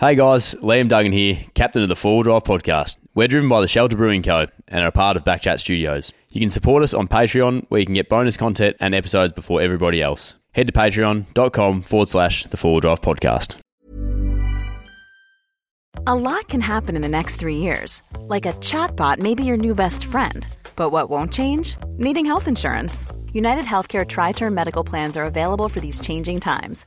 Hey guys, Liam Duggan here, captain of the Four Drive podcast. We're driven by the Shelter Brewing Co. and are a part of Backchat Studios. You can support us on Patreon, where you can get bonus content and episodes before everybody else. Head to patreon.com forward slash the Four Drive podcast. A lot can happen in the next three years. Like a chatbot may be your new best friend. But what won't change? Needing health insurance. United Healthcare TriTerm Medical Plans are available for these changing times.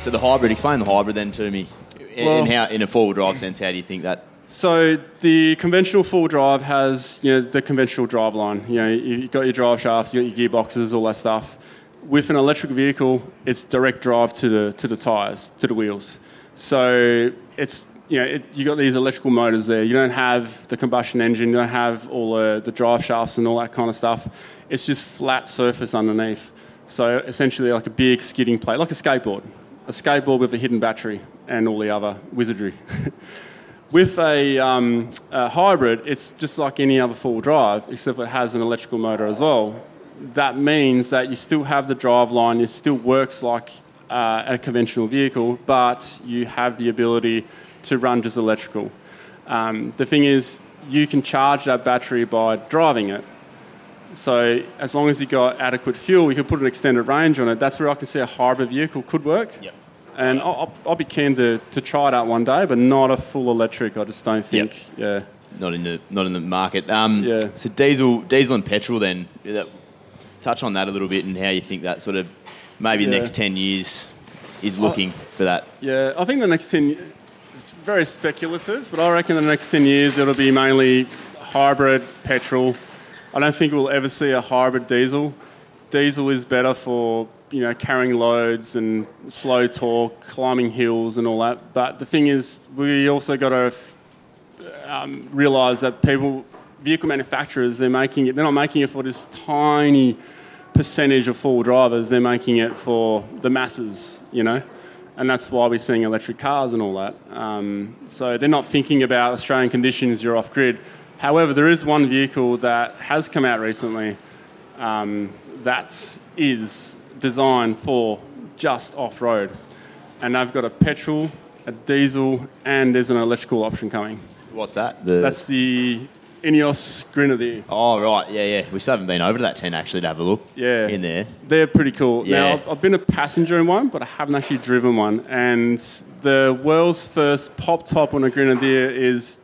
So the hybrid, explain the hybrid then to me. In, Well- in how, in a four-wheel drive sense, how do you think that? So the conventional full drive has you know the conventional drive line. You know you've got your drive shafts, you've got your gearboxes, all that stuff. With an electric vehicle, it's direct drive to the to the tires, to the wheels. So it's you know it, you got these electrical motors there. You don't have the combustion engine. You don't have all the, the drive shafts and all that kind of stuff. It's just flat surface underneath. So essentially like a big skidding plate, like a skateboard, a skateboard with a hidden battery and all the other wizardry. With a, um, a hybrid, it's just like any other four-wheel drive, except it has an electrical motor as well. That means that you still have the drive line, it still works like uh, a conventional vehicle, but you have the ability to run just electrical. Um, the thing is, you can charge that battery by driving it. So as long as you got adequate fuel, you could put an extended range on it. That's where I can see a hybrid vehicle could work. Yep. And I'll, I'll- I'll be keen to, to try it out one day, but not a full electric. I just don't think. Yep. Yeah. Not in the not in the market. Um, Yeah. So diesel, diesel and petrol. Then that, touch on that a little bit and how you think that sort of maybe the next ten years is looking for that. Yeah, I think the next 10 it's very speculative, but I reckon the next 10 years it'll be mainly hybrid petrol. I don't think we'll ever see a hybrid diesel. Diesel is better for you know carrying loads and slow torque, climbing hills and all that. But the thing is, we also got to um, realize that people, vehicle manufacturers, they're making it. They're not making it for this tiny percentage of four drivers. They're making it for the masses, you know, and that's why we're seeing electric cars and all that. Um, so they're not thinking about Australian conditions. You're off grid. However, there is one vehicle that has come out recently um, that is designed for just off road, and I've got a petrol, a diesel, and there's an electrical option coming. What's that? The, That's the Ineos Grenadier. oh right, yeah, yeah. We still haven't been over to that tent actually to have a look. Yeah. In there. They're pretty cool. Yeah. Now, I've, I've been a passenger in one, but I haven't actually driven one. And the world's first pop top on a Grenadier is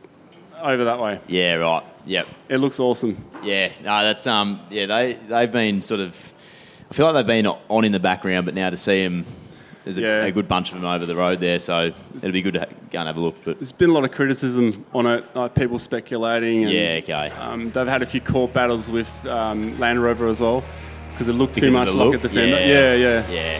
over that way. Yeah, right. Yep. It looks awesome. Yeah, no, that's um, yeah, they they've been sort of, I feel like they've been on in the background, but now to see them, there's a, Yeah. a good bunch of them over the road there, so it'll be good to ha- go and have a look. But There's been a lot of criticism on it, like people speculating. And, yeah, okay, Um, they've had a few court battles with um, Land Rover as well because it looked Because too much like a look? Defender. Yeah. yeah. yeah. yeah,